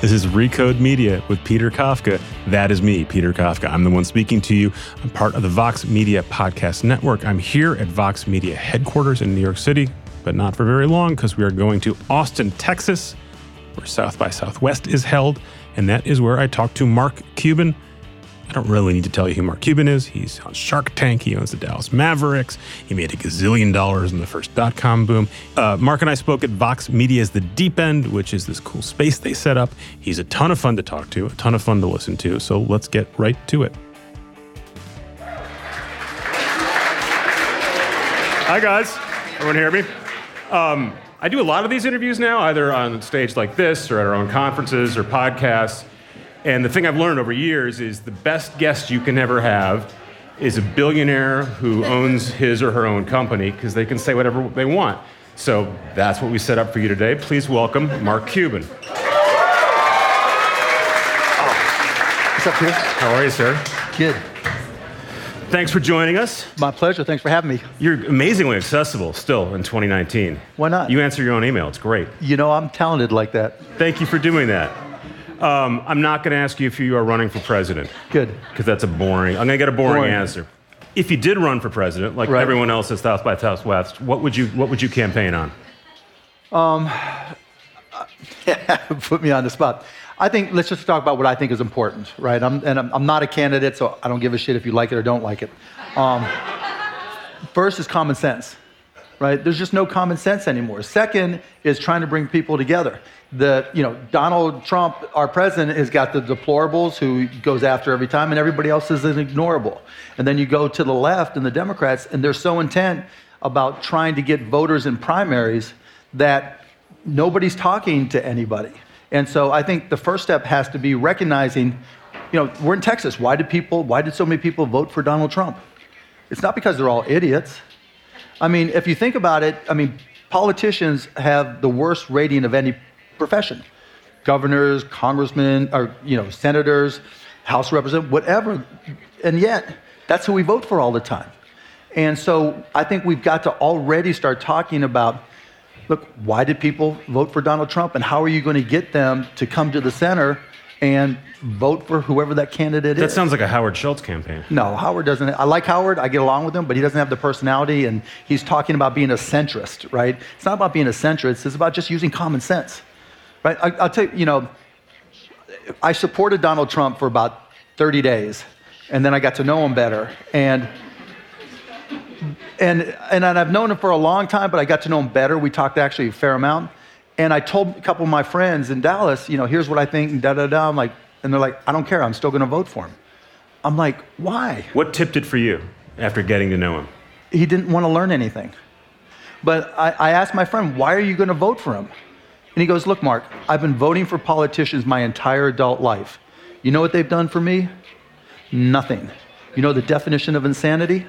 This is Recode Media with Peter Kafka. That is me, Peter Kafka. I'm the one speaking to you. I'm part of the Vox Media Podcast Network. I'm here at Vox Media headquarters in New York City, but not for very long because we are going to Austin, Texas, where South by Southwest is held. And that is where I talk to Mark Cuban I don't really need to tell you who Mark Cuban is. He's on Shark Tank. He owns the Dallas Mavericks. He made a gazillion dollars in the first dot com boom. Uh, Mark and I spoke at Vox Media's The Deep End, which is this cool space they set up. He's a ton of fun to talk to, a ton of fun to listen to. So let's get right to it. Hi, guys. Everyone hear me? Um, I do a lot of these interviews now, either on stage like this or at our own conferences or podcasts. And the thing I've learned over years is the best guest you can ever have is a billionaire who owns his or her own company because they can say whatever they want. So that's what we set up for you today. Please welcome Mark Cuban. What's up, Peter? How are you, sir? Good. Thanks for joining us. My pleasure. Thanks for having me. You're amazingly accessible still in 2019. Why not? You answer your own email. It's great. You know, I'm talented like that. Thank you for doing that. Um, I'm not going to ask you if you are running for president. Good. Because that's a boring. I'm going to get a boring, Boring. answer. If you did run for president, like Right. everyone else at South by Southwest, what would you what would you campaign on? Um, Put me on the spot. I think let's just talk about what I think is important, right? I'm, and I'm, I'm not a candidate, so I don't give a shit if you like it or don't like it. Um, first is common sense, right? There's just no common sense anymore. Second is trying to bring people together. The, you know, Donald Trump, our president, has got the deplorables who goes after every time, and everybody else is an ignorable. And then you go to the left and the Democrats, and they're so intent about trying to get voters in primaries that nobody's talking to anybody. And so I think the first step has to be recognizing, you know, we're in Texas. Why did people, why did so many people vote for Donald Trump? It's not because they're all idiots. I mean, if you think about it, I mean, politicians have the worst rating of any profession. Governors, congressmen, or you know, senators, House representatives, whatever. And yet, that's who we vote for all the time. And so I think we've got to already start talking about look, why did people vote for Donald Trump? And how are you going to get them to come to the center and vote for whoever that candidate That is? That sounds like a Howard Schultz campaign. No, Howard doesn't. I like Howard. I get along with him, but he doesn't have the personality, and he's talking about being a centrist, right? It's not about being a centrist. It's about just using common sense, right? I, I'll tell you, you know, I supported Donald Trump for about 30 days, and then I got to know him better, and and and I've known him for a long time, but I got to know him better. We talked actually a fair amount, and I told a couple of my friends in Dallas, you know, here's what I think, and da da da. I'm like, and they're like, I don't care. I'm still going to vote for him. I'm like, why? What tipped it for you after getting to know him? he didn't want to learn anything. But I, I asked my friend, why are you going to vote for him? And he goes, Look, Mark, I've been voting for politicians my entire adult life. You know what they've done for me? Nothing. You know the definition of insanity?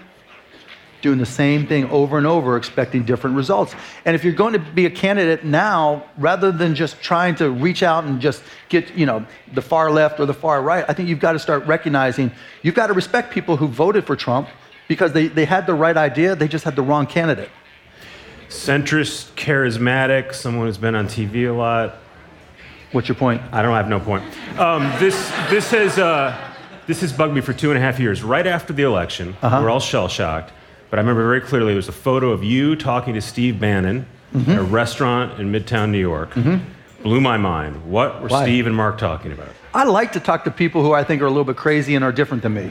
Doing the same thing over and over, expecting different results. And if you're going to be a candidate now, rather than just trying to reach out and just get, you know, the far left or the far right, I think you've got to start recognizing you've got to respect people who voted for Trump because they, they had the right idea, they just had the wrong candidate. Centrist, charismatic, someone who's been on TV a lot. What's your point? I don't have no point. Um, this this has uh, this has bugged me for two and a half years. Right after the election, Uh-huh. we're all shell shocked. But I remember very clearly it was a photo of you talking to Steve Bannon Mm-hmm. at a restaurant in Midtown New York. Blew my mind. What were Why? Steve and Mark talking about? I like to talk to people who I think are a little bit crazy and are different than me.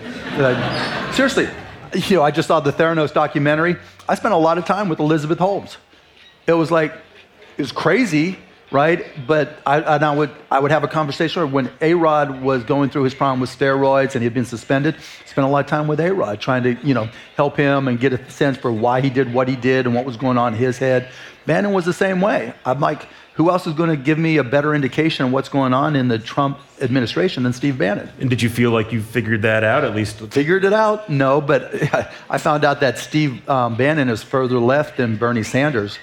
Seriously, you know, I just saw the Theranos documentary. I spent a lot of time with Elizabeth Holmes. It was like, it was crazy, right? But I, and I would, I would have a conversation when A Rod was going through his problem with steroids and he had been suspended. Spent a lot of time with A Rod trying to, you know, help him and get a sense for why he did what he did and what was going on in his head. Bannon was the same way. I'm like, who else is going to give me a better indication of what's going on in the Trump administration than Steve Bannon? And did you feel like you figured that out at least? Figured it out? No, but I found out that Steve um, Bannon is further left than Bernie Sanders.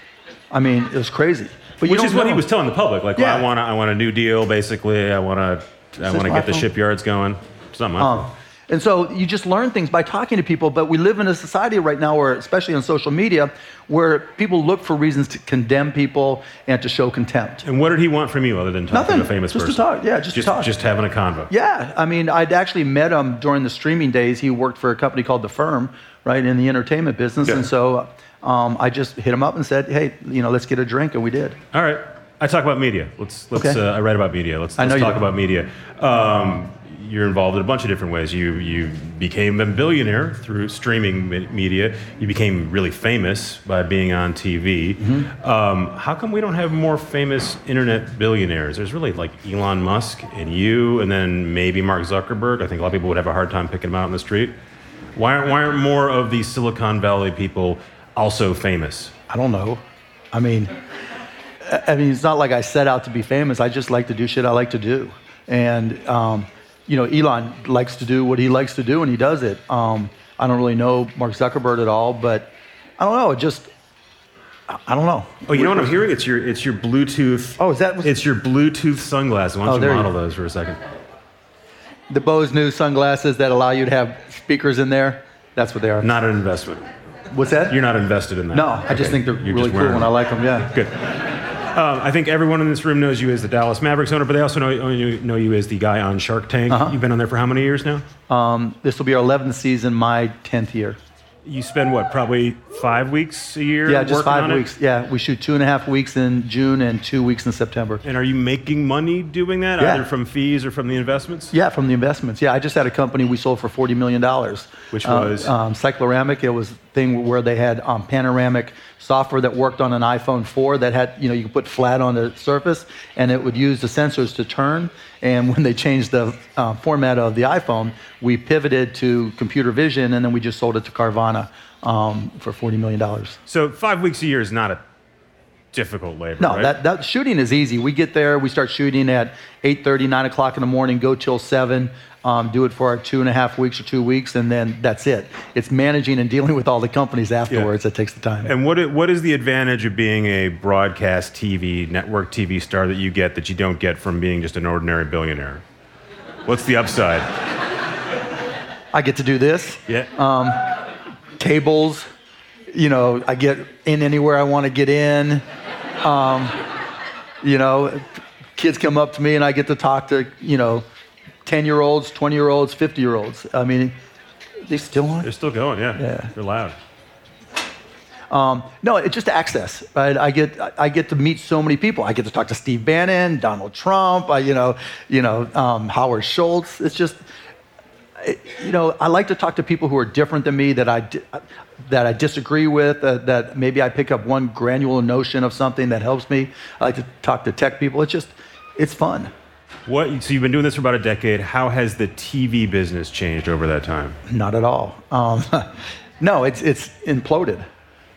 I mean, it was crazy. But Which is what he was telling the public. Like, Yeah. I want, a, I want a new deal. Basically, I want to, I want to get the shipyards going. My Um. And so you just learn things by talking to people. But we live in a society right now where, especially on social media, where people look for reasons to condemn people and to show contempt. And what did he want from you other than talking Nothing. to a famous just person? to talk. Yeah, just, just, to talk. just having a convo. Yeah, I mean, I'd actually met him during the streaming days. He worked for a company called The Firm, right, in the entertainment business. Yeah. And so um, I just hit him up and said, hey, you know, let's get a drink. And we did. All right. I talk about media. Let's let's. Okay. Uh, I write about media. Let's, let's talk about media. Um, you're involved in a bunch of different ways. You you became a billionaire through streaming media. You became really famous by being on TV. Mm-hmm. Um, how come we don't have more famous internet billionaires? There's really like Elon Musk and you, and then maybe Mark Zuckerberg. I think a lot of people would have a hard time picking him out in the street. Why aren't, why aren't more of these Silicon Valley people also famous? I don't know. I mean, I mean, it's not like I set out to be famous. I just like to do shit I like to do. And, um, you know, Elon likes to do what he likes to do, and he does it. Um, I don't really know Mark Zuckerberg at all, but I don't know. It just, I don't know. Oh, you know what I'm hearing? It's your it's your Bluetooth. Oh, is that- It's your Bluetooth sunglasses. Why Oh, don't you there you model go. those for a second? The Bose new sunglasses that allow you to have speakers in there, that's what they are. Not an investment. What's that? You're not invested in that. no, I just think they're You're really cool and I like them, yeah. Good. Um, I think everyone in this room knows you as the Dallas Mavericks owner, but they also know, know you as the guy on Shark Tank. Uh-huh. You've been on there for how many years now? Um, this will be our 11th season, my 10th year. You spend what, probably five weeks a year? Yeah, just five on it? weeks. Yeah, we shoot two and a half weeks in June and two weeks in September. And are you making money doing that, Yeah. either from fees or from the investments? Yeah, from the investments. Yeah, I just had a company we sold for forty million dollars. Which Uh, was? um, Cycloramic. It was thing where they had um, panoramic software that worked on an iPhone 4 that had you know you could put flat on the surface and it would use the sensors to turn. And when they changed the uh, format of the iPhone, we pivoted to computer vision and then we just sold it to Carvana um, for forty million dollars. So five weeks a year is not a difficult labor, No, right? that, that shooting is easy. We get there, we start shooting at 8.30, 9 o'clock in the morning, go till 7, um, do it for our two and a half weeks or two weeks, and then that's it. It's managing and dealing with all the companies afterwards that takes the time. And what what is the advantage of being a broadcast TV network TV star that you get that you don't get from being just an ordinary billionaire? What's the upside? I get to do this, Yeah. tables, you know, I get in anywhere I want to get in. Um, you know, kids come up to me and I get to talk to, you know, 10 year olds, 20 year olds, 50 year olds. I mean, they still on? They're still going. Yeah. Yeah. They're loud. Um, no, it's just access. Right? I get I get to meet so many people. I get to talk to Steve Bannon, Donald Trump, I, you know, you know, um, Howard Schultz. It's just, it- you know, I like to talk to people who are different than me that I that I disagree with. Uh, that maybe I pick up one granular notion of something that helps me. I like to talk to tech people. It's just, it's fun. What? So you've been doing this for about a decade. How has the TV business changed over that time? Not at all. Um, no, it's it's imploded.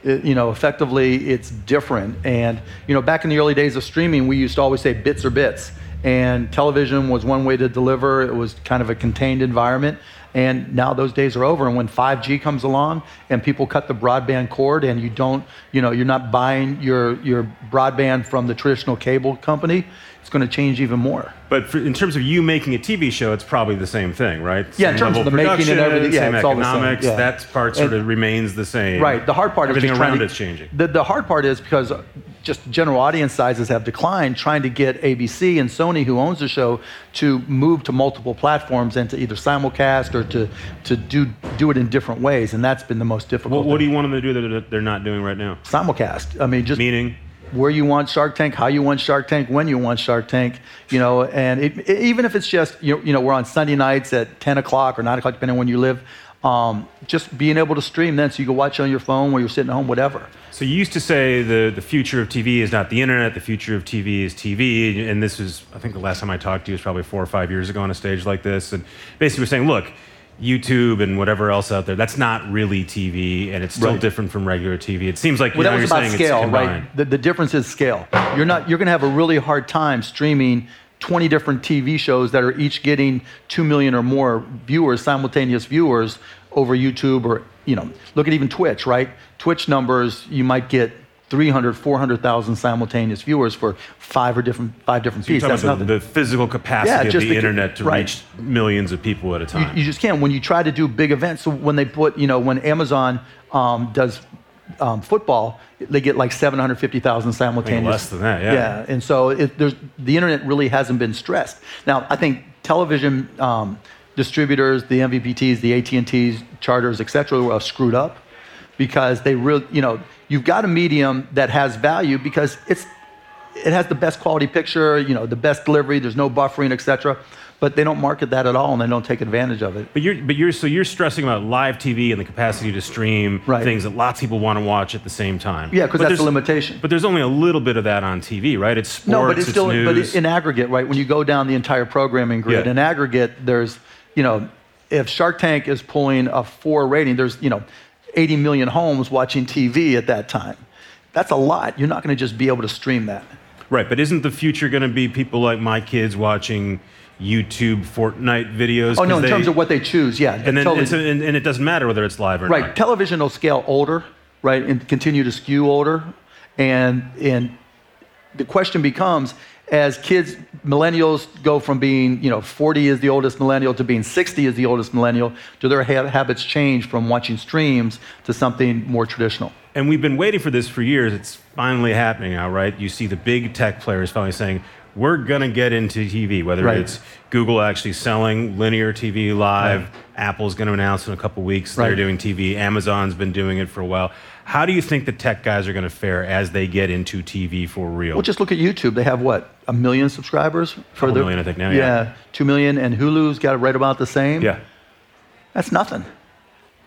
It- you know, effectively, it's different. And you know, back in the early days of streaming, we used to always say bits are bits, and television was one way to deliver. It was kind of a contained environment. And now those days are over. And when 5G comes along, and people cut the broadband cord, and you don't, you know, you're not buying your your broadband from the traditional cable company, it's going to change even more. But for, in terms of you making a TV show, it's probably the same thing, right? Yeah, in terms of the making and everything, yeah, same it's all the same, economics. yeah. That part sort And- of remains the same. Right. The hard part Everything is trying around to, it's changing. The, the hard part is because just general audience sizes have declined, trying to get ABC and Sony, who owns the show, to move to multiple platforms and to either simulcast or to, to do, do it in different ways. And that's been the most difficult. What, what do you want them to do that they're not doing right now? simulcast? I mean, just Meaning, where you want Shark Tank, how you want Shark Tank, when you want Shark Tank, you know, and it, it- even if it's just, you know, you know, we're on Sunday nights at 10 o'clock or 9 o'clock, depending on when you live, um, just being able to stream then so you can watch on your phone while you're sitting at home, whatever. so you used to say the, the future of TV is not the internet, the future of TV is TV. And this is, I think the last time I talked to you was probably four or five years ago on a stage like this. And basically we're saying, look, YouTube and whatever else out there, that's not really TV and it's still Right. different from regular TV. It seems like Well, now that was you're about saying scale, it's right? The, the difference is scale. You're not. You're going to have a really hard time streaming 20 different TV shows that are each getting two million or more viewers, simultaneous viewers over YouTube or you know, look at even Twitch, right? Twitch numbers, you might get 300, 400,000 simultaneous viewers for five or different five different So you're feeds. talking That's nothing. the physical capacity Yeah, of the the- internet to right. reach millions of people at a time. you just can't. When you try to do big events, so when they put, you know, when Amazon um, does um, football, they get like 750,000 simultaneous. less than that, yeah. Yeah, and so it, there's, the internet really hasn't been stressed. Now, I think television um, distributors, the MVPDs, the AT&Ts, charters, et cetera, are screwed up because they really, you know, you've got a medium that has value because it's it has the best quality picture, you know, the best delivery, there's no buffering, et cetera. But they don't market that at all and they don't take advantage of it. But you're, but you're, so you're stressing about live TV and the capacity to stream Right. things that lots of people want to watch at the same time. Yeah, because that's the limitation. But there's only a little bit of that on TV, right? It's sports, No, but it's still, news. but in aggregate, right? When you go down the entire programming grid, Yeah. in aggregate, there's, you know, if Shark Tank is pulling a four rating, there's, you know, 80 million homes watching TV at that time. That's a lot. You're not going to just be able to stream that. right, but isn't the future going to be people like my kids watching YouTube Fortnite videos? Oh no, in terms of what they choose, yeah. and then totally. it's, and, and it doesn't matter whether it's live or Right. not. Television will scale older, right, and continue to skew older. And and the question becomes, as kids, millennials go from being, you know, 40 is the oldest millennial to being 60 is the oldest millennial, do their ha- habits change from watching streams to something more traditional? And we've been waiting for this for years. It's finally happening now, right? You see the big tech players finally saying, we're going to get into TV, whether Right. it's Google actually selling linear TV live, Apple's going to announce in a couple weeks they're doing TV, Amazon's been doing it for a while. How do you think the tech guys are going to fare as they get into TV for real? Well, just look at YouTube. They have what, a million subscribers? For their- million, I think, now, yeah. two million, and Hulu's got it right about the same. yeah. That's nothing.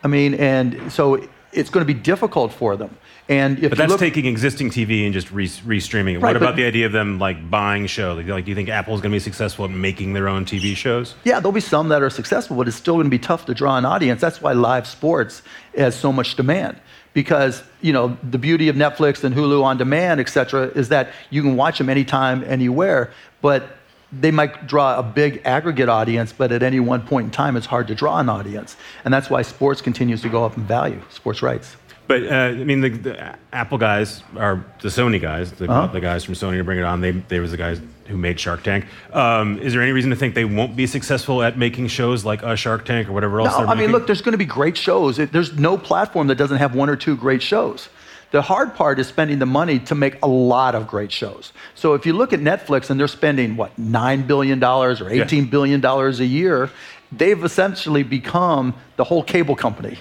I mean, and so it's going to be difficult for them. And if But that's look, taking existing TV and just re- restreaming it. Right, what about the idea of them like buying shows? Like, like, do you think Apple's going to be successful at making their own TV shows? Yeah, there'll be some that are successful, but it's still going to be tough to draw an audience. That's why live sports has so much demand. Because you know the beauty of Netflix and Hulu on demand, et cetera, is that you can watch them anytime, anywhere. But they might draw a big aggregate audience, but at any one point in time, it's hard to draw an audience, and that's why sports continues to go up in value. Sports rights. But uh, I mean, the, the Apple guys are the Sony guys, the, Uh-huh. the guys from Sony to bring it on. They they was the guys who made Shark Tank. Um, is there any reason to think they won't be successful at making shows like a Shark Tank or whatever else No, I mean, making? look, there's going to be great shows. It- There's no platform that doesn't have one or two great shows. The hard part is spending the money to make a lot of great shows. So if you look at Netflix and they're spending, what, $9 billion or $18 billion a year, they've essentially become the whole cable company.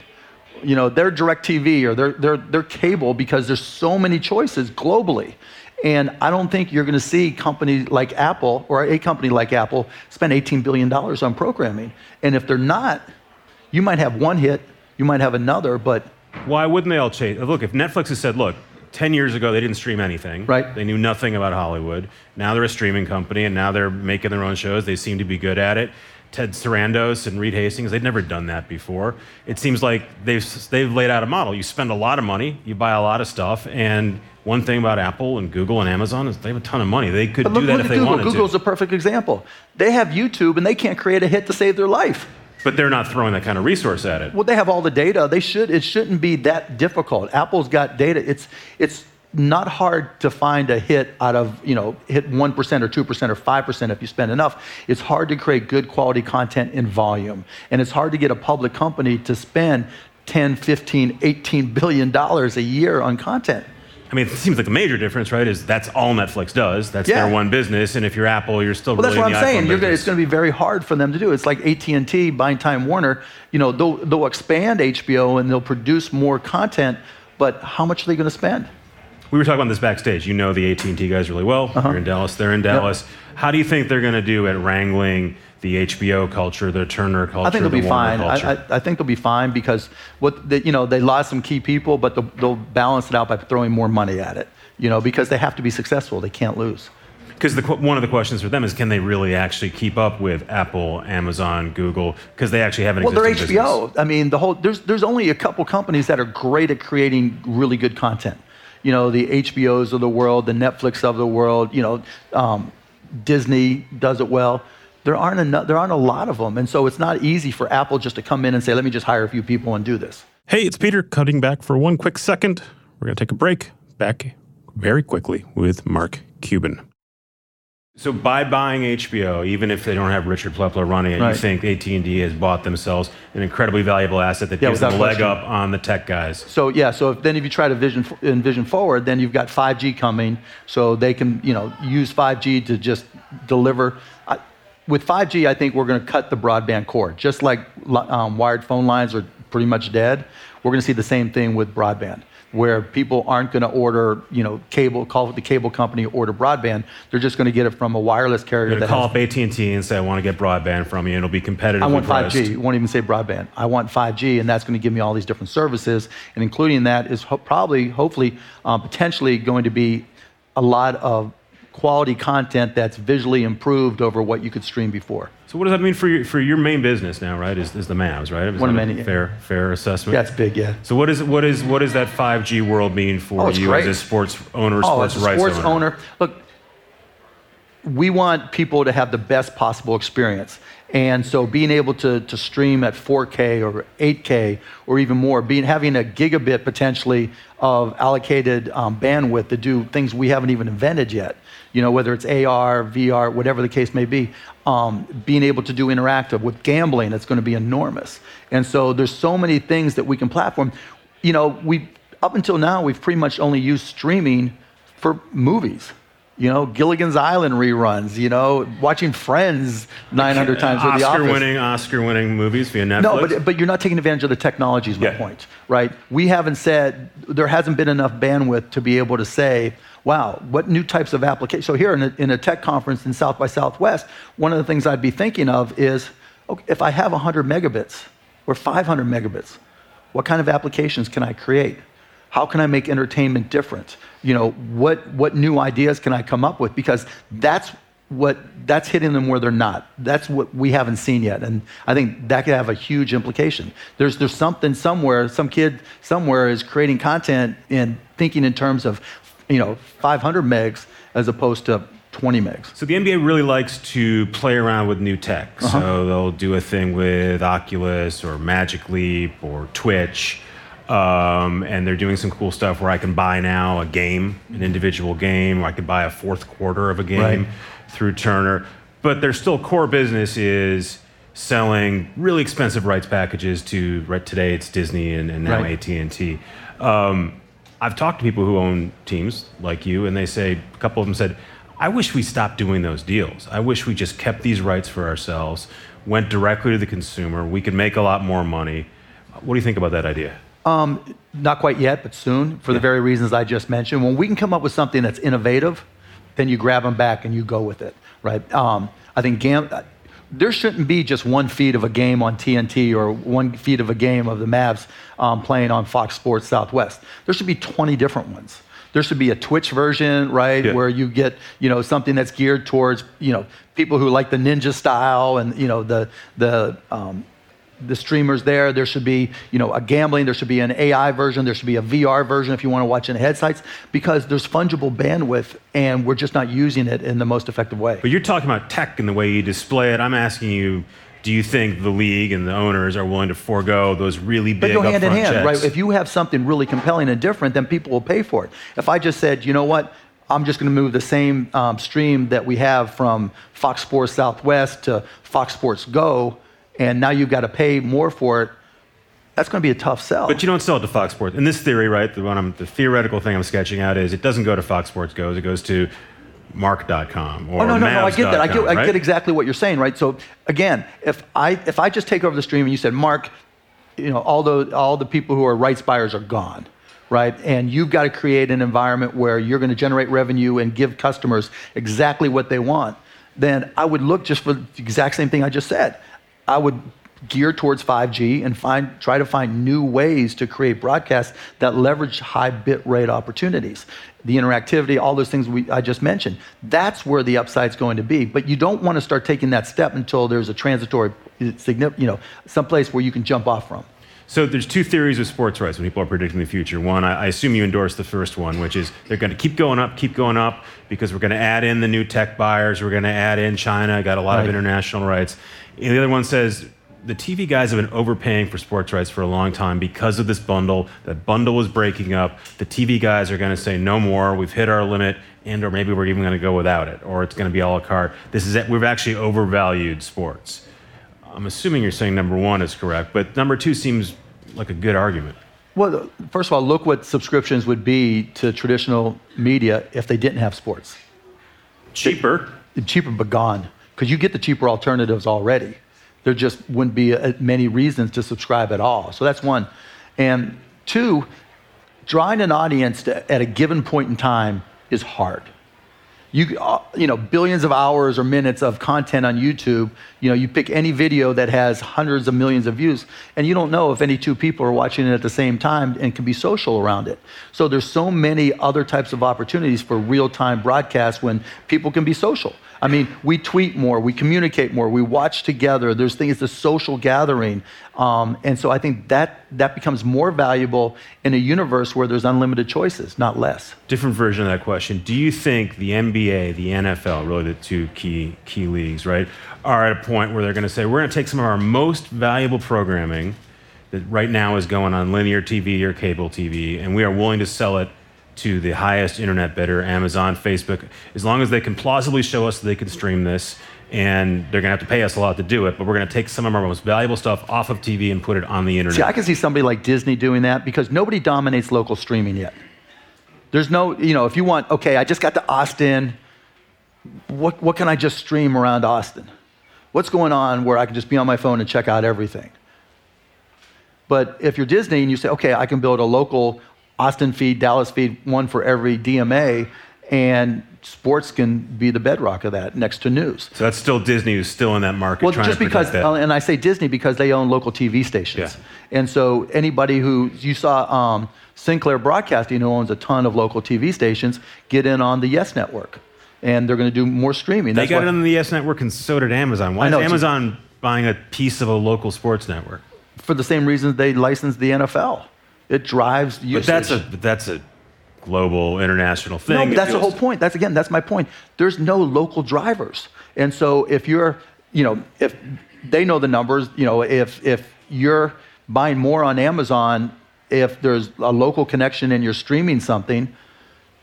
You know, they're DirecTV or they're, they're, they're cable because there's so many choices globally. And I don't think you're going to see companies like Apple or a company like Apple spend $18 billion on programming. And if they're not, you might have one hit, you might have another, but Why wouldn't they all chase? Look, if Netflix has said, look, 10 years ago they didn't stream anything. Right. They knew nothing about Hollywood. Now they're a streaming company and now they're making their own shows. They seem to be good at it. Ted Sarandos and Reed Hastings, they'd never done that before. It seems like they've, they've laid out a model. You spend a lot of money, you buy a lot of stuff, and one thing about Apple and Google and Amazon is they have a ton of money. They could But do that look if they Google. wanted Google's to. a perfect example. They have YouTube and they can't create a hit to save their life. But they're not throwing that kind of resource at it. Well, they have all the data. They should. It shouldn't be that difficult. Apple's got data. It's it's not hard to find a hit out of you know hit one percent or two percent or five percent if you spend enough. It's hard to create good quality content in volume, and it's hard to get a public company to spend 10, 15, 18 billion dollars a year on content. I mean, it seems like the major difference, right, is that's all Netflix does. That's Yeah. their one business. And if you're Apple, you're still Well, that's really what in I'm saying. Gonna, it's going to be very hard for them to do. It's like AT&T buying Time Warner. You know, they'll, they'll expand HBO and they'll produce more content, but how much are they going to spend? We were talking about this backstage. You know the AT&T guys really well. Uh-huh. You're in Dallas. They're in Dallas. How do you think they're going to do at wrangling the HBO culture, the Turner culture, I think they'll the be Warner fine. I, I, I think they'll be fine because what the, you know they lost some key people, but they'll, they'll balance it out by throwing more money at it. You know, because they have to be successful. They can't lose. Because one of the questions for them is, can they really actually keep up with Apple, Amazon, Google? Because they actually have an Well, they're HBO. business. I mean, the whole there's there's only a couple companies that are great at creating really good content. You know, the HBOs of the world, the Netflix of the world. You know, um, Disney does it well. There aren't enough, there aren't a lot of them, and so it's not easy for Apple just to come in and say, "Let me just hire a few people and do this." Hey, it's Peter cutting back for one quick second. We're going to take a break. back very quickly with Mark Cuban. So by buying HBO, even if they don't have Richard Plepler running it, Right. you think AT&T has bought themselves an incredibly valuable asset that Yeah, gives them a leg up on the tech guys. So yeah, so if, then if you try to vision envision forward, then you've got 5G coming, so they can you know use 5G to just deliver. I, with 5G, I think we're going to cut the broadband cord, just like um, wired phone lines are pretty much dead. We're going to see the same thing with broadband, where people aren't going to order you know cable, call the cable company, order broadband. They're just going to get it from a wireless carrier You're that call has up AT&T and say, I want to get broadband from you, and it'll be competitive. I want 5G. It won't even say broadband. I want 5G, and that's going to give me all these different services. And including that is ho- probably, hopefully, um, potentially going to be a lot of quality content that's visually improved over what you could stream before. So what does that mean for your, for your main business now, right, is, is the Mavs, right? Is One of many. Fair, fair assessment? That's big, yeah. So what is what is what does that 5G world mean for Oh, you great. as a sports owner, Oh, sports as a rights sports owner, look, we want people to have the best possible experience. And so being able to, to stream at 4K or 8K or even more, being having a gigabit potentially of allocated um, bandwidth to do things we haven't even invented yet, you know, whether it's AR, VR, whatever the case may be, um, being able to do interactive with gambling, it's going to be enormous. And so there's so many things that we can platform. You know, we up until now we've pretty much only used streaming for movies. You know, Gilligan's Island reruns. You know, watching Friends 900 times or The Office. Oscar-winning, Oscar-winning movies via Netflix. No, but, but you're not taking advantage of the technology, is my Yeah. point, right? We haven't said, there hasn't been enough bandwidth to be able to say, wow, what new types of applications? So, here in a, in a tech conference in South by Southwest, one of the things I'd be thinking of is, okay, if I have 100 megabits or 500 megabits, what kind of applications can I create? How can I make entertainment different? You know, what, what new ideas can I come up with? Because that's what that's hitting them where they're not. That's what we haven't seen yet, and I think that could have a huge implication. There's there's something somewhere, some kid somewhere is creating content and thinking in terms of, you know, 500 megs as opposed to 20 megs. So the NBA really likes to play around with new tech. Uh-huh. So they'll do a thing with Oculus or Magic Leap or Twitch. Um, and they're doing some cool stuff where I can buy now a game, an individual game, or I could buy a fourth quarter of a game Right. through Turner. But their still core business is selling really expensive rights packages to right today it's Disney and, and now Right. AT&T. Um, I've talked to people who own teams like you, and they say a couple of them said, "I wish we stopped doing those deals. I wish we just kept these rights for ourselves, went directly to the consumer. We could make a lot more money." What do you think about that idea? Not quite yet, but soon, for the very reasons I just mentioned. When we can come up with something that's innovative, then you grab them back and you go with it, right? Um, I think gam- there shouldn't be just one feed of a game on TNT or one feed of a game of the Mavs um, playing on Fox Sports Southwest. There should be 20 different ones. There should be a Twitch version, right, Yeah. where you get you know something that's geared towards you know people who like the ninja style and you know the the um, the streamers there. There should be, you know, a gambling. There should be an AI version. There should be a VR version if you want to watch in headsets because there's fungible bandwidth, and we're just not using it in the most effective way. But you're talking about tech and the way you display it. I'm asking you, do you think the league and the owners are willing to forego those really big? But go hand in hand, checks? right? If you have something really compelling and different, then people will pay for it. If I just said, you know what, I'm just going to move the same um, stream that we have from Fox Sports Southwest to Fox Sports Go, and now you've got to pay more for it. That's going to be a tough sell. But you don't sell it to Fox Sports. In this theory, right, the, one I'm, the theoretical thing I'm sketching out is it doesn't go to Fox Sports Goes, it goes to mark.com or Oh no, no, no! I get that. I get, Mavs.com, I get exactly what you're saying, right? So again, if I if I just take over the stream and you said, Mark, you know, all the all the people who are rights buyers are gone, right? And you've got to create an environment where you're going to generate revenue and give customers exactly what they want. Then I would look just for the exact same thing I just said. I would gear towards 5G and find try to find new ways to create broadcasts that leverage high bit rate opportunities. The interactivity, all those things we, I just mentioned. That's where the upside's going to be. But you don't want to start taking that step until there's a transitory, you know, someplace where you can jump off from. So there's two theories of sports rights when people are predicting the future. One, I, I assume you endorse the first one, which is they're going to keep going up, keep going up, because we're going to add in the new tech buyers, we're going to add in China, got a lot of international rights. And the other one says the TV guys have been overpaying for sports rights for a long time because of this bundle. That bundle is breaking up. The TV guys are going to say no more. We've hit our limit, and or maybe we're even going to go without it, or it's going to be a la carte. This is we've actually overvalued sports. I'm assuming you're saying number one is correct, but number two seems like a good argument. Well, first of all, look what subscriptions would be to traditional media if they didn't have sports. Cheaper. Cheaper, but gone. Because you get the cheaper alternatives already there just wouldn't be a, many reasons to subscribe at all. So that's one. And two, drawing an audience to, at a given point in time is hard. You, uh, you know, billions of hours or minutes of content on YouTube. You know, you pick any video that has hundreds of millions of views, and you don't know if any two people are watching it at the same time and can be social around it. So there's so many other types of opportunities for real-time broadcast when people can be social. I mean, we tweet more, we communicate more, we watch together. There's things, a social gathering. Um, and so I think that, that becomes more valuable in a universe where there's unlimited choices, not less. Different version of that question. Do you think the NBA, the NFL, really the two key, key leagues, right, are at a point where they're going to say, we're going to take some of our most valuable programming that right now is going on linear TV or cable TV, and we are willing to sell it to the highest internet bidder, Amazon, Facebook, as long as they can plausibly show us that they can stream this, and they're going to have to pay us a lot to do it, but we're going to take some of our most valuable stuff off of TV and put it on the internet. See, I can see somebody like Disney doing that because nobody dominates local streaming yet. There's no, you know, if you want, okay, I just got to Austin, what, what can I just stream around Austin? What's going on where I can just be on my phone and check out everything? But if you're Disney and you say, okay, I can build a local Austin feed, Dallas feed, one for every DMA, and sports can be the bedrock of that next to news. So that's still Disney who's still in that market. Well, just because, that. and I say Disney because they own local TV stations, yeah. and so anybody who you saw um, Sinclair Broadcasting, who owns a ton of local TV stations, get in on the Yes Network, and they're going to do more streaming. That's they got why, it on the Yes Network, and so did Amazon. Why know, is Amazon buying a piece of a local sports network? For the same reasons they licensed the NFL. It drives usage. But that's a that's a global international thing. No, but that's the whole point. That's again, that's my point. There's no local drivers, and so if you're, you know, if they know the numbers, you know, if if you're buying more on Amazon, if there's a local connection and you're streaming something,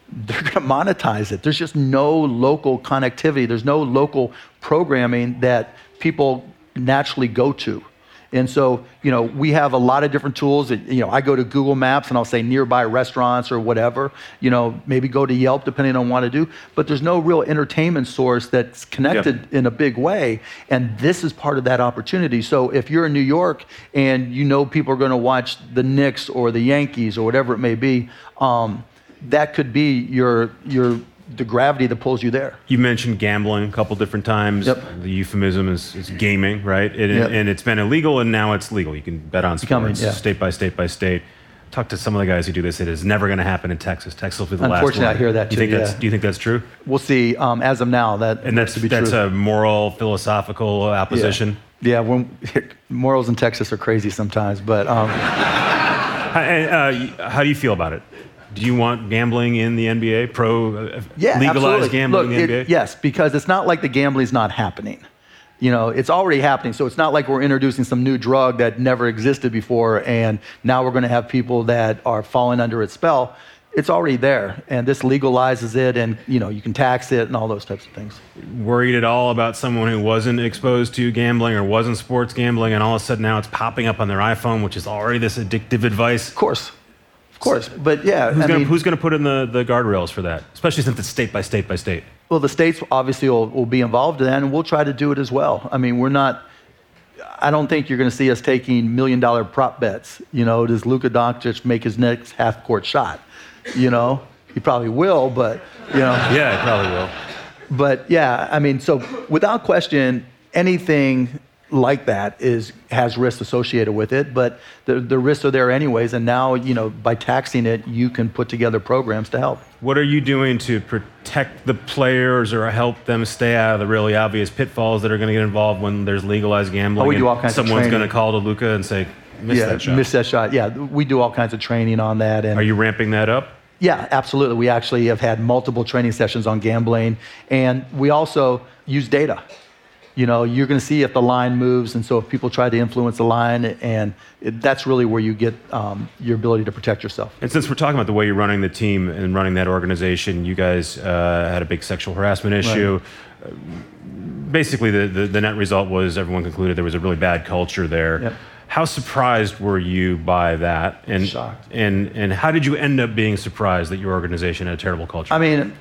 they're going to monetize it. There's just no local connectivity. There's no local programming that people naturally go to. And so, you know, we have a lot of different tools. That, you know, I go to Google Maps and I'll say nearby restaurants or whatever. You know, maybe go to Yelp depending on what to do. But there's no real entertainment source that's connected yep. in a big way. And this is part of that opportunity. So if you're in New York and you know people are going to watch the Knicks or the Yankees or whatever it may be, um, that could be your your the gravity that pulls you there. You mentioned gambling a couple different times. Yep. The euphemism is, is gaming, right? It, yep. And it's been illegal, and now it's legal. You can bet on sports, yeah. state by state by state. Talk to some of the guys who do this. It is never going to happen in Texas. Texas will be the last. Unfortunately, I hear that too. Do you, think yeah. that's, do you think that's true? We'll see. Um, as of now, that and that's to that's true. a moral, philosophical opposition. Yeah, yeah when, morals in Texas are crazy sometimes, but. Um, uh, how do you feel about it? Do you want gambling in the NBA? Pro uh, yeah, legalized gambling Look, in the NBA? Yes, because it's not like the gambling's not happening. You know, it's already happening. So it's not like we're introducing some new drug that never existed before, and now we're going to have people that are falling under its spell. It's already there, and this legalizes it, and you know, you can tax it and all those types of things. Worried at all about someone who wasn't exposed to gambling or wasn't sports gambling, and all of a sudden now it's popping up on their iPhone, which is already this addictive advice? Of course. Of course, but yeah. Who's going to put in the, the guardrails for that, especially since it's state by state by state? Well, the states obviously will, will be involved in that, and we'll try to do it as well. I mean, we're not. I don't think you're going to see us taking million dollar prop bets. You know, does Luka Doncic make his next half court shot? You know, he probably will, but you know. yeah, he probably will. But yeah, I mean, so without question, anything like that is has risks associated with it, but the, the risks are there anyways. And now, you know, by taxing it, you can put together programs to help. What are you doing to protect the players or help them stay out of the really obvious pitfalls that are going to get involved when there's legalized gambling? Oh, we do all kinds someone's going to call to Luka and say, "Miss yeah, that shot." Miss that shot. Yeah, we do all kinds of training on that. And are you ramping that up? Yeah, absolutely. We actually have had multiple training sessions on gambling, and we also use data you know, you're going to see if the line moves. And so if people try to influence the line, and it, that's really where you get um, your ability to protect yourself. And since we're talking about the way you're running the team and running that organization, you guys uh, had a big sexual harassment issue. Right. Uh, basically, the, the, the, net result was everyone concluded there was a really bad culture there. Yep. How surprised were you by that? And, Shocked. And, and how did you end up being surprised that your organization had a terrible culture? I mean,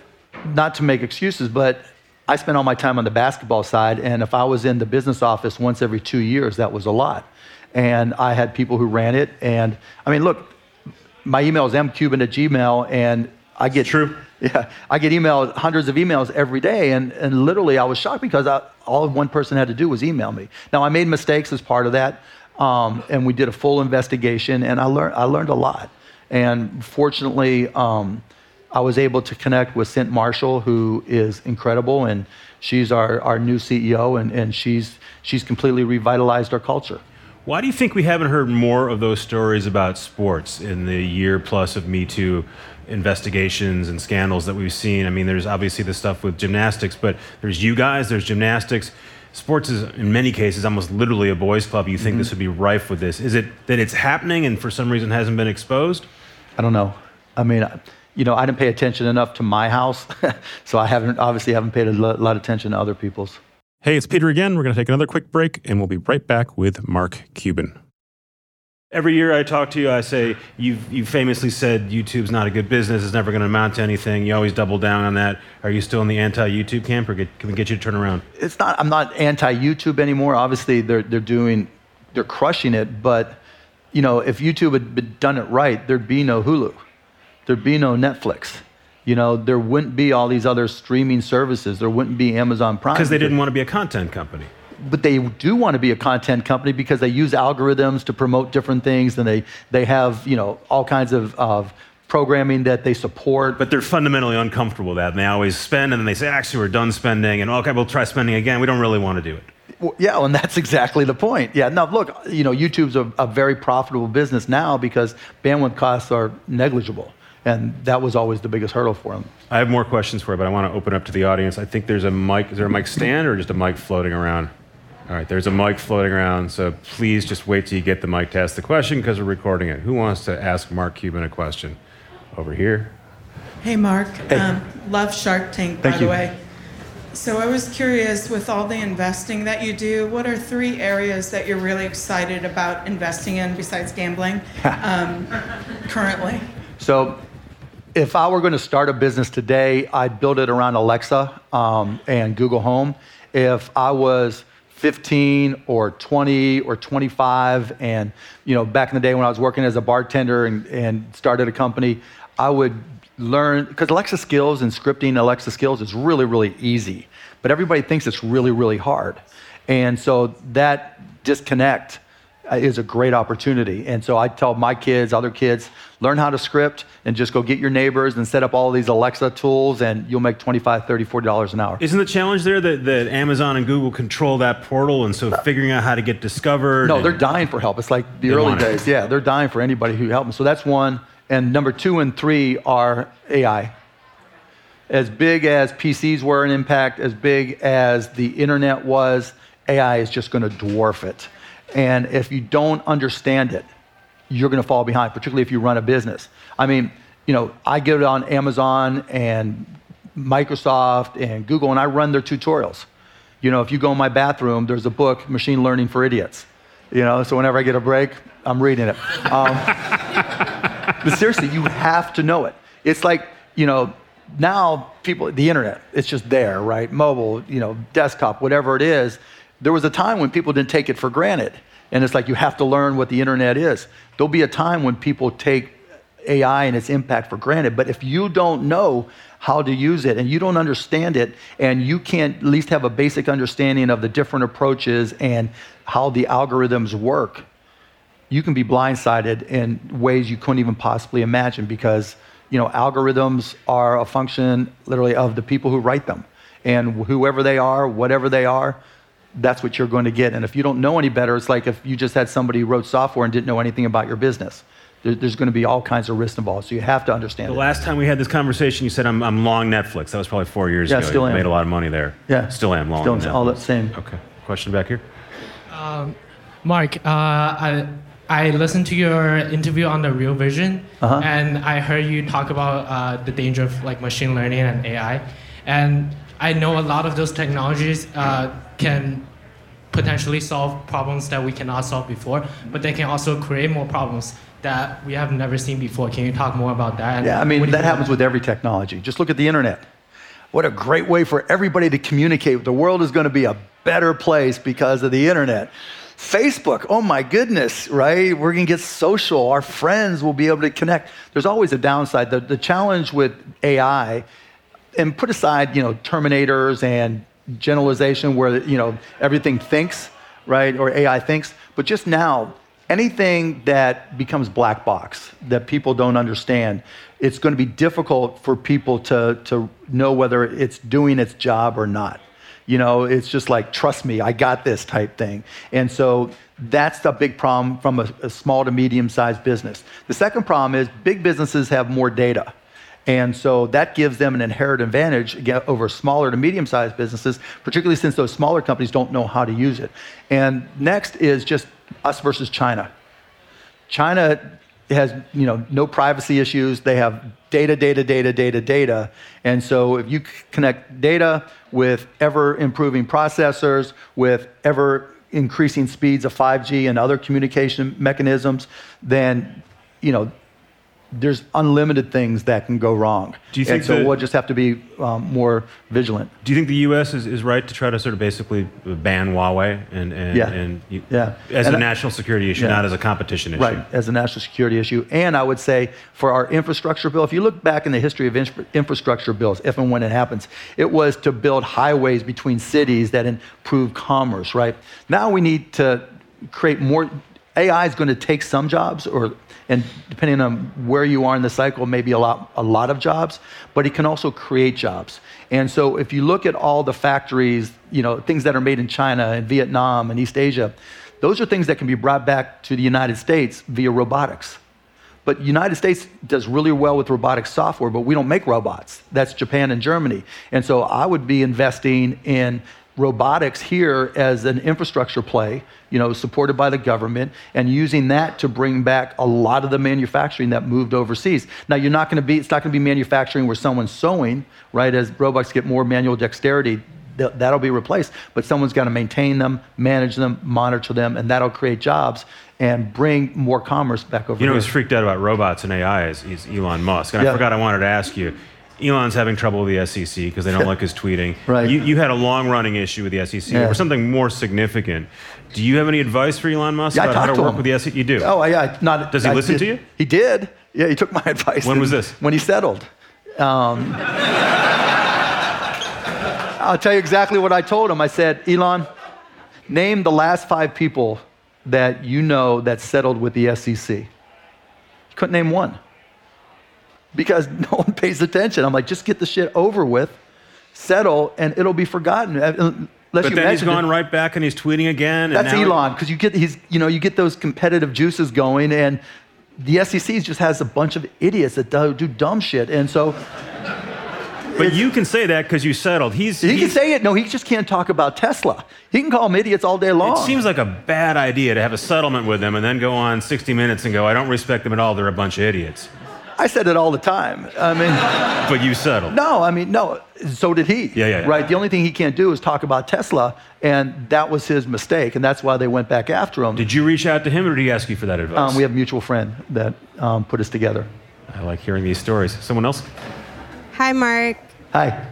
not to make excuses, but I spent all my time on the basketball side, and if I was in the business office once every two years, that was a lot. And I had people who ran it, and I mean, look, my email is mcuban at gmail, and I get true. Yeah, I get emails, hundreds of emails every day, and, and literally I was shocked because I, all one person had to do was email me. Now I made mistakes as part of that, um, and we did a full investigation, and I learned I learned a lot. And fortunately, um, I was able to connect with Cynt Marshall, who is incredible, and she's our, our new CEO, and, and she's, she's completely revitalized our culture. Why do you think we haven't heard more of those stories about sports in the year plus of Me Too investigations and scandals that we've seen? I mean, there's obviously the stuff with gymnastics, but there's you guys, there's gymnastics. Sports is, in many cases, almost literally a boys' club. You think mm-hmm. this would be rife with this. Is it that it's happening and for some reason hasn't been exposed? I don't know. I mean, you know, I didn't pay attention enough to my house, so I haven't obviously haven't paid a lot of attention to other people's. Hey, it's Peter again. We're going to take another quick break, and we'll be right back with Mark Cuban. Every year I talk to you, I say you've you famously said YouTube's not a good business; it's never going to amount to anything. You always double down on that. Are you still in the anti-YouTube camp, or get, can we get you to turn around? It's not. I'm not anti-YouTube anymore. Obviously, they're they're doing, they're crushing it. But you know, if YouTube had done it right, there'd be no Hulu there'd be no Netflix. You know, there wouldn't be all these other streaming services. There wouldn't be Amazon Prime. Because they didn't want to be a content company. But they do want to be a content company because they use algorithms to promote different things, and they, they have, you know, all kinds of, of programming that they support. But they're fundamentally uncomfortable with that, and they always spend, and then they say, actually, we're done spending, and okay, we'll try spending again. We don't really want to do it. Well, yeah, and that's exactly the point. Yeah, now look, you know, YouTube's a, a very profitable business now because bandwidth costs are negligible. And that was always the biggest hurdle for him. I have more questions for you, but I want to open up to the audience. I think there's a mic. Is there a mic stand or just a mic floating around? All right, there's a mic floating around, so please just wait till you get the mic to ask the question because we're recording it. Who wants to ask Mark Cuban a question? Over here. Hey, Mark. Hey. Um, love Shark Tank, Thank by you. the way. So I was curious, with all the investing that you do, what are three areas that you're really excited about investing in besides gambling um, currently? So if I were going to start a business today, I'd build it around Alexa um, and Google Home. If I was 15 or 20 or 25, and you know, back in the day when I was working as a bartender and, and started a company, I would learn because Alexa skills and scripting Alexa skills is really, really easy. But everybody thinks it's really, really hard. And so that disconnect is a great opportunity. And so I tell my kids, other kids, learn how to script and just go get your neighbors and set up all these Alexa tools and you'll make 25, 30, 40 dollars an hour. Isn't the challenge there that, that Amazon and Google control that portal and so figuring out how to get discovered? No, they're dying for help. It's like the early days. Yeah, they're dying for anybody who helps them. So that's one. And number two and three are AI. As big as PCs were an impact, as big as the internet was, AI is just going to dwarf it. And if you don't understand it, you're going to fall behind, particularly if you run a business. I mean, you know, I get it on Amazon and Microsoft and Google, and I run their tutorials. You know, if you go in my bathroom, there's a book, Machine Learning for Idiots. You know, so whenever I get a break, I'm reading it. Um, but seriously, you have to know it. It's like, you know, now people, the internet, it's just there, right? Mobile, you know, desktop, whatever it is there was a time when people didn't take it for granted. And it's like you have to learn what the internet is. There'll be a time when people take AI and its impact for granted. But if you don't know how to use it and you don't understand it and you can't at least have a basic understanding of the different approaches and how the algorithms work, you can be blindsided in ways you couldn't even possibly imagine because you know algorithms are a function literally of the people who write them and whoever they are whatever they are that's what you're going to get. And if you don't know any better, it's like if you just had somebody who wrote software and didn't know anything about your business. there, there's going to be all kinds of risks involved. So you have to understand. The it. last time we had this conversation, you said I'm, I'm long Netflix. That was probably four years Yeah, ago. still you am. made a lot of money there. Yeah. Still am long. Still on all Netflix. that same. Okay. Question back here. Mark, uh, I, I listened to your interview on the Real Vision, Uh-huh. and I heard you talk about uh, the danger of like machine learning and AI. And I know a lot of those technologies uh, can potentially solve problems that we cannot solve before, but they can also create more problems that we have never seen before. Can you talk more about that? And Yeah, I mean, that happens with every technology. Just look at the internet. What a great way for everybody to communicate. The world is going to be a better place because of the internet. Facebook, oh my goodness, right? We're going to get social. Our friends will be able to connect. There's always a downside. The, the challenge with AI, and put aside, you know, terminators and generalization where, you know, everything thinks, right? Or AI thinks. But just now, anything that becomes black box that people don't understand, it's going to be difficult for people to, to know whether it's doing its job or not. You know, it's just like, trust me, I got this type thing. And so that's the big problem from a, a small to medium sized business. The second problem is big businesses have more data. And so that gives them an inherent advantage over smaller to medium sized businesses, particularly since those smaller companies don't know how to use it. And next is just us versus China. China has you know no privacy issues. They have data, data, data, data, data. And so if you connect data with ever improving processors, with ever increasing speeds of 5G and other communication mechanisms, then you know there's unlimited things that can go wrong. Do you think and so that- we'll just have to be um, more vigilant. Do you think the U.S. is, is right to try to sort of basically ban Huawei and, and, Yeah. and you- Yeah. as And a I- national security issue, Yeah. not as a competition issue? Right, as a national security issue. And I would say for our infrastructure bill, if you look back in the history of infra- infrastructure bills, if and when it happens, it was to build highways between cities that improve commerce, right? Now we need to create more. AI is going to take some jobs, or and depending on where you are in the cycle, maybe a lot, a lot of jobs, but it can also create jobs. And so if you look at all the factories, you know, things that are made in China and Vietnam and East Asia, those are things that can be brought back to the United States via robotics. But United States does really well with robotic software, but we don't make robots. That's Japan and Germany. And so I would be investing in robotics here as an infrastructure play, you know, supported by the government, and using that to bring back a lot of the manufacturing that moved overseas. Now, you're not going to be, it's not going to be manufacturing where someone's sewing, right? As robots get more manual dexterity, th- that'll be replaced. But someone's got to maintain them, manage them, monitor them, and that'll create jobs and bring more commerce back over You know here. who's freaked out about robots and AI is, is Elon Musk. And I forgot I wanted to ask you. Elon's having trouble with the SEC because they don't like his tweeting. Right. You, you had a long running issue with the SEC Yeah. or something more significant. Do you have any advice for Elon Musk Yeah, about how to to work him. with the SEC? You do. Oh, yeah. Not, Does he I listen did- to you? He did. Yeah, he took my advice. When was this? When he settled. Um, I'll tell you exactly what I told him. I said, Elon, name the last five people that you know that settled with the SEC. He couldn't name one because no one pays attention. I'm like, just get the shit over with, settle, and it'll be forgotten. Uh, Unless but you then he's mention it. gone right back and he's tweeting again. That's Elon because you get he's you know you get those competitive juices going, and the SEC just has a bunch of idiots that do, do dumb shit, and so But you can say that because you settled. He's, he can say it. No, he just can't talk about Tesla. He can call them idiots all day long. It seems like a bad idea to have a settlement with them and then go on 60 Minutes and go, I don't respect them at all. They're a bunch of idiots. I said it all the time. I mean, But you settled. no, I mean no. So did he. Yeah, yeah, yeah. Right. The only thing he can't do is talk about Tesla, and that was his mistake, and that's why they went back after him. Did you reach out to him or did he ask you for that advice? um, we have a mutual friend that um, put us together. I like hearing these stories. Someone else? Hi, Mark. Hi.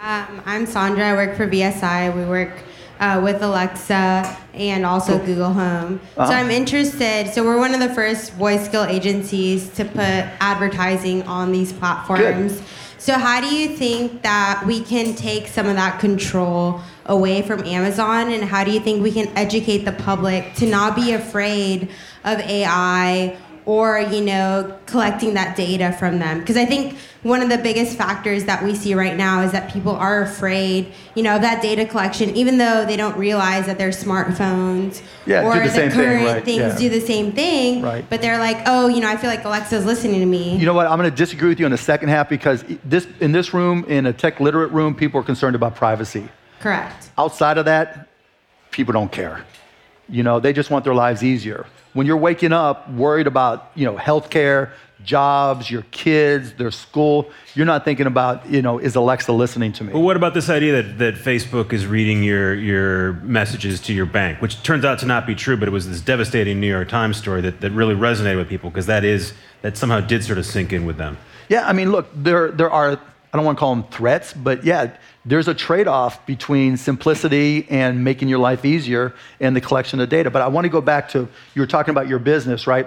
Um, I'm Sandra. I work for VSI. We work uh, with Alexa and also Google Home. So Uh-huh. I'm interested. So we're one of the first voice skill agencies to put advertising on these platforms. So how do you think that we can take some of that control away from Amazon, and how do you think we can educate the public to not be afraid of AI? Or you know collecting that data from them because i think one of the biggest factors that we see right now is that people are afraid you know of that data collection even though they don't realize that their smartphones Yeah, or the the, same thing, current right, things yeah. do the same thing Right. but they're like oh you know i feel like alexa's listening to me You know what? I'm going to disagree with you in the second half because this, in this room, in a tech literate room, people are concerned about privacy. correct Outside of that, people don't care. You know, they just want their lives easier. When you're waking up worried about, you know, healthcare, jobs, your kids, their school, you're not thinking about, you know, is Alexa listening to me? But what about this idea that, that Facebook is reading your, your messages to your bank, which turns out to not be true, but it was this devastating New York Times story that, that really resonated with people because that is, that somehow did sort of sink in with them. Yeah, I mean, look, there, there are, I don't want to call them threats, but yeah, there's a trade off between simplicity and making your life easier and the collection of data. But I want to go back to, you were talking about your business, right?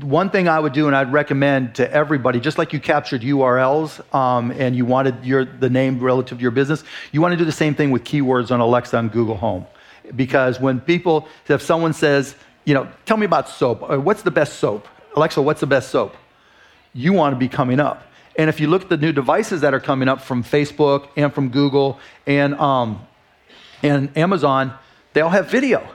One thing I would do, and I'd recommend to everybody, just like you captured URLs um, and you wanted your, the name relative to your business, you want to do the same thing with keywords on Alexa and Google Home. Because when people, if someone says, you know, tell me about soap, what's the best soap? Alexa, what's the best soap? you want to be coming up. And if you look at the new devices that are coming up from Facebook and from Google and, um, and Amazon, they all have video.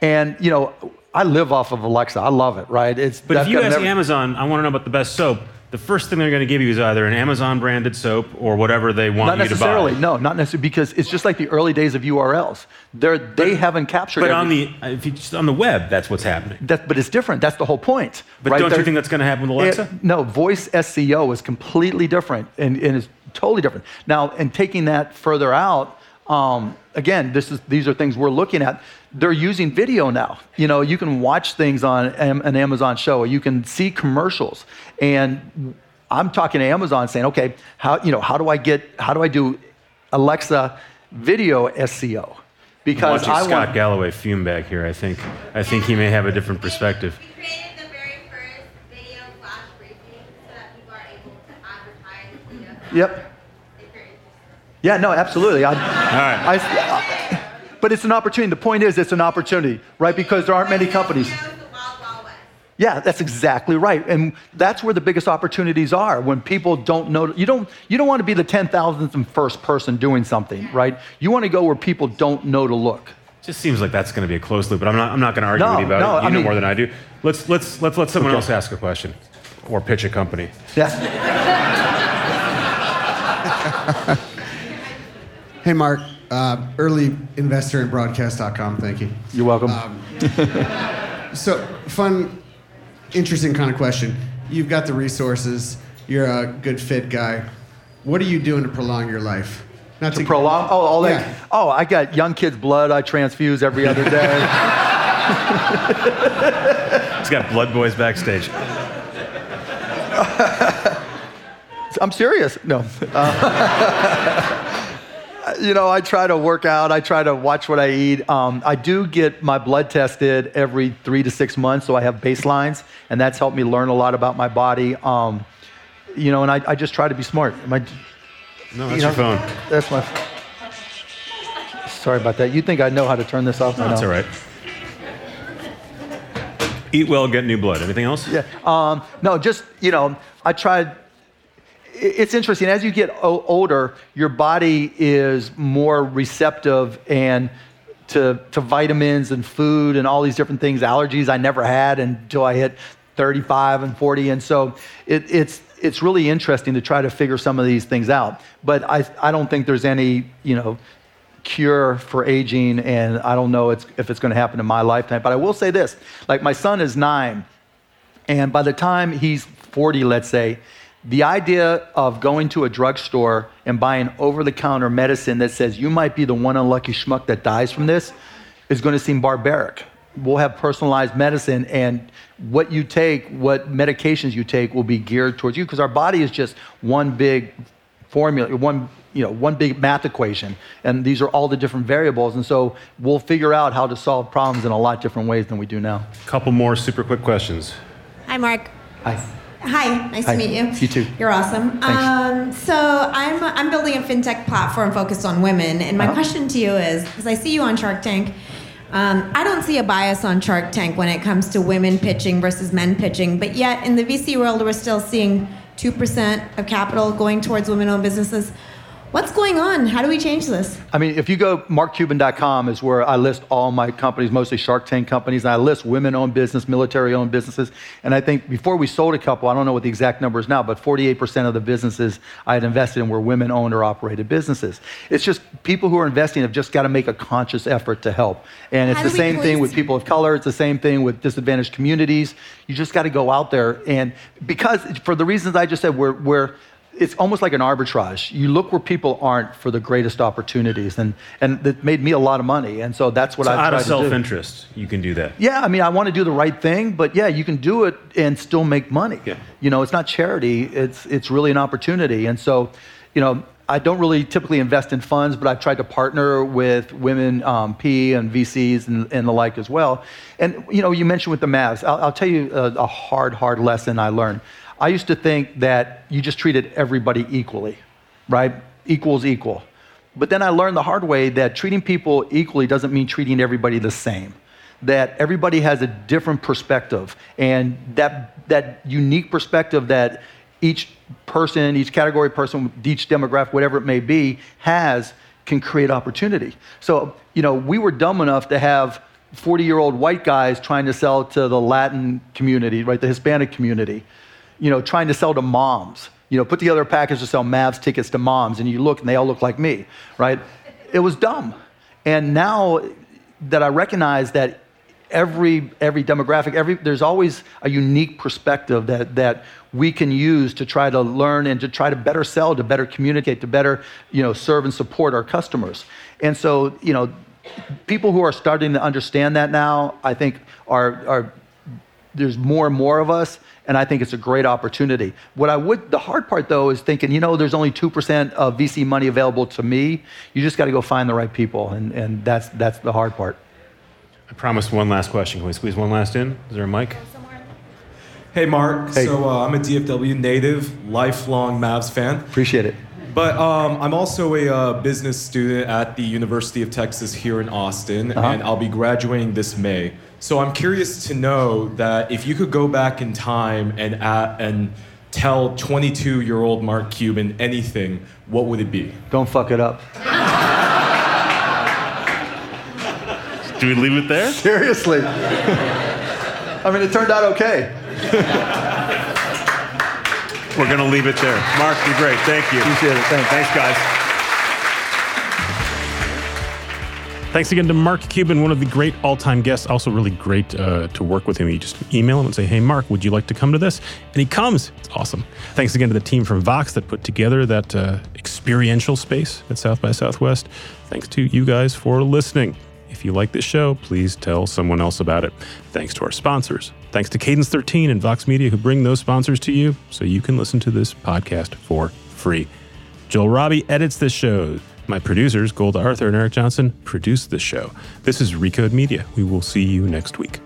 And, you know, I live off of Alexa. I love it, right? It's, But I've if you ask Amazon, I want to know about the best soap, the first thing they're going to give you is either an Amazon branded soap or whatever they want not you to buy. Not necessarily, no, not necessarily, because it's just like the early days of URLs. They're, they haven't captured But every- on the, if you just on the web, that's what's happening. that, but it's different. That's the whole point. But right? don't you They're- think that's going to happen with Alexa? It- no, voice SEO is completely different and, and is totally different. Now, and taking that further out, um, again, this is, these are things we're looking at. They're using video now. You know, you can watch things on an Amazon show, or you can see commercials. And I'm talking to Amazon saying, okay, how, you know, how do I get, how do I do Alexa video SEO? Because I'm Watching I Scott want, Galloway fume back here, I think, I think he may have a different perspective. We created the very first video flash briefing so that people are able to advertise. You know, yep. Yeah, no, absolutely. I, right. I, but it's an opportunity. The point is, it's an opportunity, right? Because there aren't many companies. Yeah, that's exactly right, and that's where the biggest opportunities are. When people don't know, you don't, you don't want to be the ten thousandth and first person doing something, right? You want to go where people don't know to look. Just seems like that's going to be a closed loop, but I'm not, I'm not going to argue No, with you about no, it. You I know mean- more than I do. Let's, let's, let's let someone Okay. else ask a question or pitch a company. Yeah. Hey, Mark. Uh, early investor in broadcast.com. Thank you. You're welcome. So, fun, interesting kind of question. You've got the resources. You're a good fit guy. What are you doing to prolong your life? Not to prolong. Oh, all that. Yeah. Oh, I got young kids' blood. I transfuse every other day. He's got blood boys backstage. I'm serious. No. Uh, you know, I try to work out. I try to watch what I eat. Um, I do get my blood tested every three to six months, so I have baselines, and that's helped me learn a lot about my body. Um, you know, and I, I just try to be smart. Am I, No, you that's your phone. That's my. Sorry about that. You think I know how to turn this off? No, that's know. all right. Eat well, get new blood. Anything else? Yeah. Um, no, just, you know, I tried. It's interesting. As you get older, your body is more receptive and to, to vitamins and food and all these different things, allergies I never had until I hit 35 and 40. And so it, it's, it's really interesting to try to figure some of these things out. But I, I don't think there's any, you know, cure for aging, and I don't know it's, if it's going to happen in my lifetime. But I will say this like, my son is nine, and by the time he's 40, let's say, the idea of going to a drugstore and buying over the counter medicine that says you might be the one unlucky schmuck that dies from this is going to seem barbaric. We'll have personalized medicine, and what you take, what medications you take, will be geared towards you because our body is just one big formula, one you know, one big math equation, and these are all the different variables, and so we'll figure out how to solve problems in a lot different ways than we do now. Couple more super quick questions. Hi, Mark. Hi. Hi, nice Hi. to meet you. You too. You're awesome. Um, so I'm I'm building a fintech platform focused on women, and my Uh-huh. question to you is, because I see you on Shark Tank, Um, I don't see a bias on Shark Tank when it comes to women pitching versus men pitching, but yet in the VC world, we're still seeing 2% of capital going towards women owned businesses. What's going on? How do we change this? I mean, if you go, markcuban.com is where I list all my companies, mostly Shark Tank companies, and I list women owned business, military owned businesses. And I think before we sold a couple, I don't know what the exact number is now, but 48% of the businesses I had invested in were women owned or operated businesses. It's just people who are investing have just got to make a conscious effort to help. And it's How the same thing with people of color, it's the same thing with disadvantaged communities. You just got to go out there. And because, for the reasons I just said, we're, we're it's almost like an arbitrage. You look where people aren't for the greatest opportunities, and and that made me a lot of money, and so that's what So I out tried of to do. self-interest, you can do that. Yeah, I mean, I want to do the right thing, but yeah, you can do it and still make money. Yeah. You know, it's not charity; it's it's really an opportunity, and so, you know. I don't really typically invest in funds, but I've tried to partner with women um, P and VCs and, and the like as well. And you know, you mentioned with the Mavs. I'll, I'll tell you a, a hard, hard lesson I learned. I used to think that you just treated everybody equally, right? Equals equal. But then I learned the hard way that treating people equally doesn't mean treating everybody the same. That everybody has a different perspective, and that that unique perspective that each person, each category person, each demographic, whatever it may be, has can create opportunity. So, you know, we were dumb enough to have 40 year old white guys trying to sell to the Latin community, right, the Hispanic community, you know, trying to sell to moms. You know, put together a package to sell Mavs tickets to moms, and you look and they all look like me, right? It was dumb. And now that I recognize that every every demographic every there's always a unique perspective that that we can use to try to learn and to try to better sell to better communicate to better you know serve and support our customers and so you know people who are starting to understand that now i think are are there's more and more of us and i think it's a great opportunity what i would the hard part though is thinking you know there's only 2% of vc money available to me you just got to go find the right people and and that's that's the hard part I promised one last question. Can we squeeze one last in? Is there a mic? Hey, Mark. Hey. So uh, I'm a DFW native, lifelong Mavs fan. appreciate it But um, I'm also a uh, business student at the University of Texas here in Austin, Uh-huh. and I'll be graduating this May. So I'm curious to know that if you could go back in time and at, and tell 22 year old Mark Cuban anything, what would it be? don't fuck it up Do we leave it there? Seriously. I mean, it turned out okay. We're going to leave it there. Mark, you're great. Thank you. Appreciate it. Thanks. Thanks, guys. Thanks again to Mark Cuban, one of the great all-time guests. Also, really great uh, to work with him. You just email him and say, "Hey, Mark, would you like to come to this?" And he comes. It's awesome. Thanks again to the team from Vox that put together that uh, experiential space at South by Southwest. Thanks to you guys for listening. If you like this show, please tell someone else about it. Thanks to our sponsors. Thanks to Cadence 13 and Vox Media who bring those sponsors to you so you can listen to this podcast for free. Joel Robbie edits this show. My producers, Golda Arthur and Eric Johnson, produce this show. This is Recode Media. We will see you next week.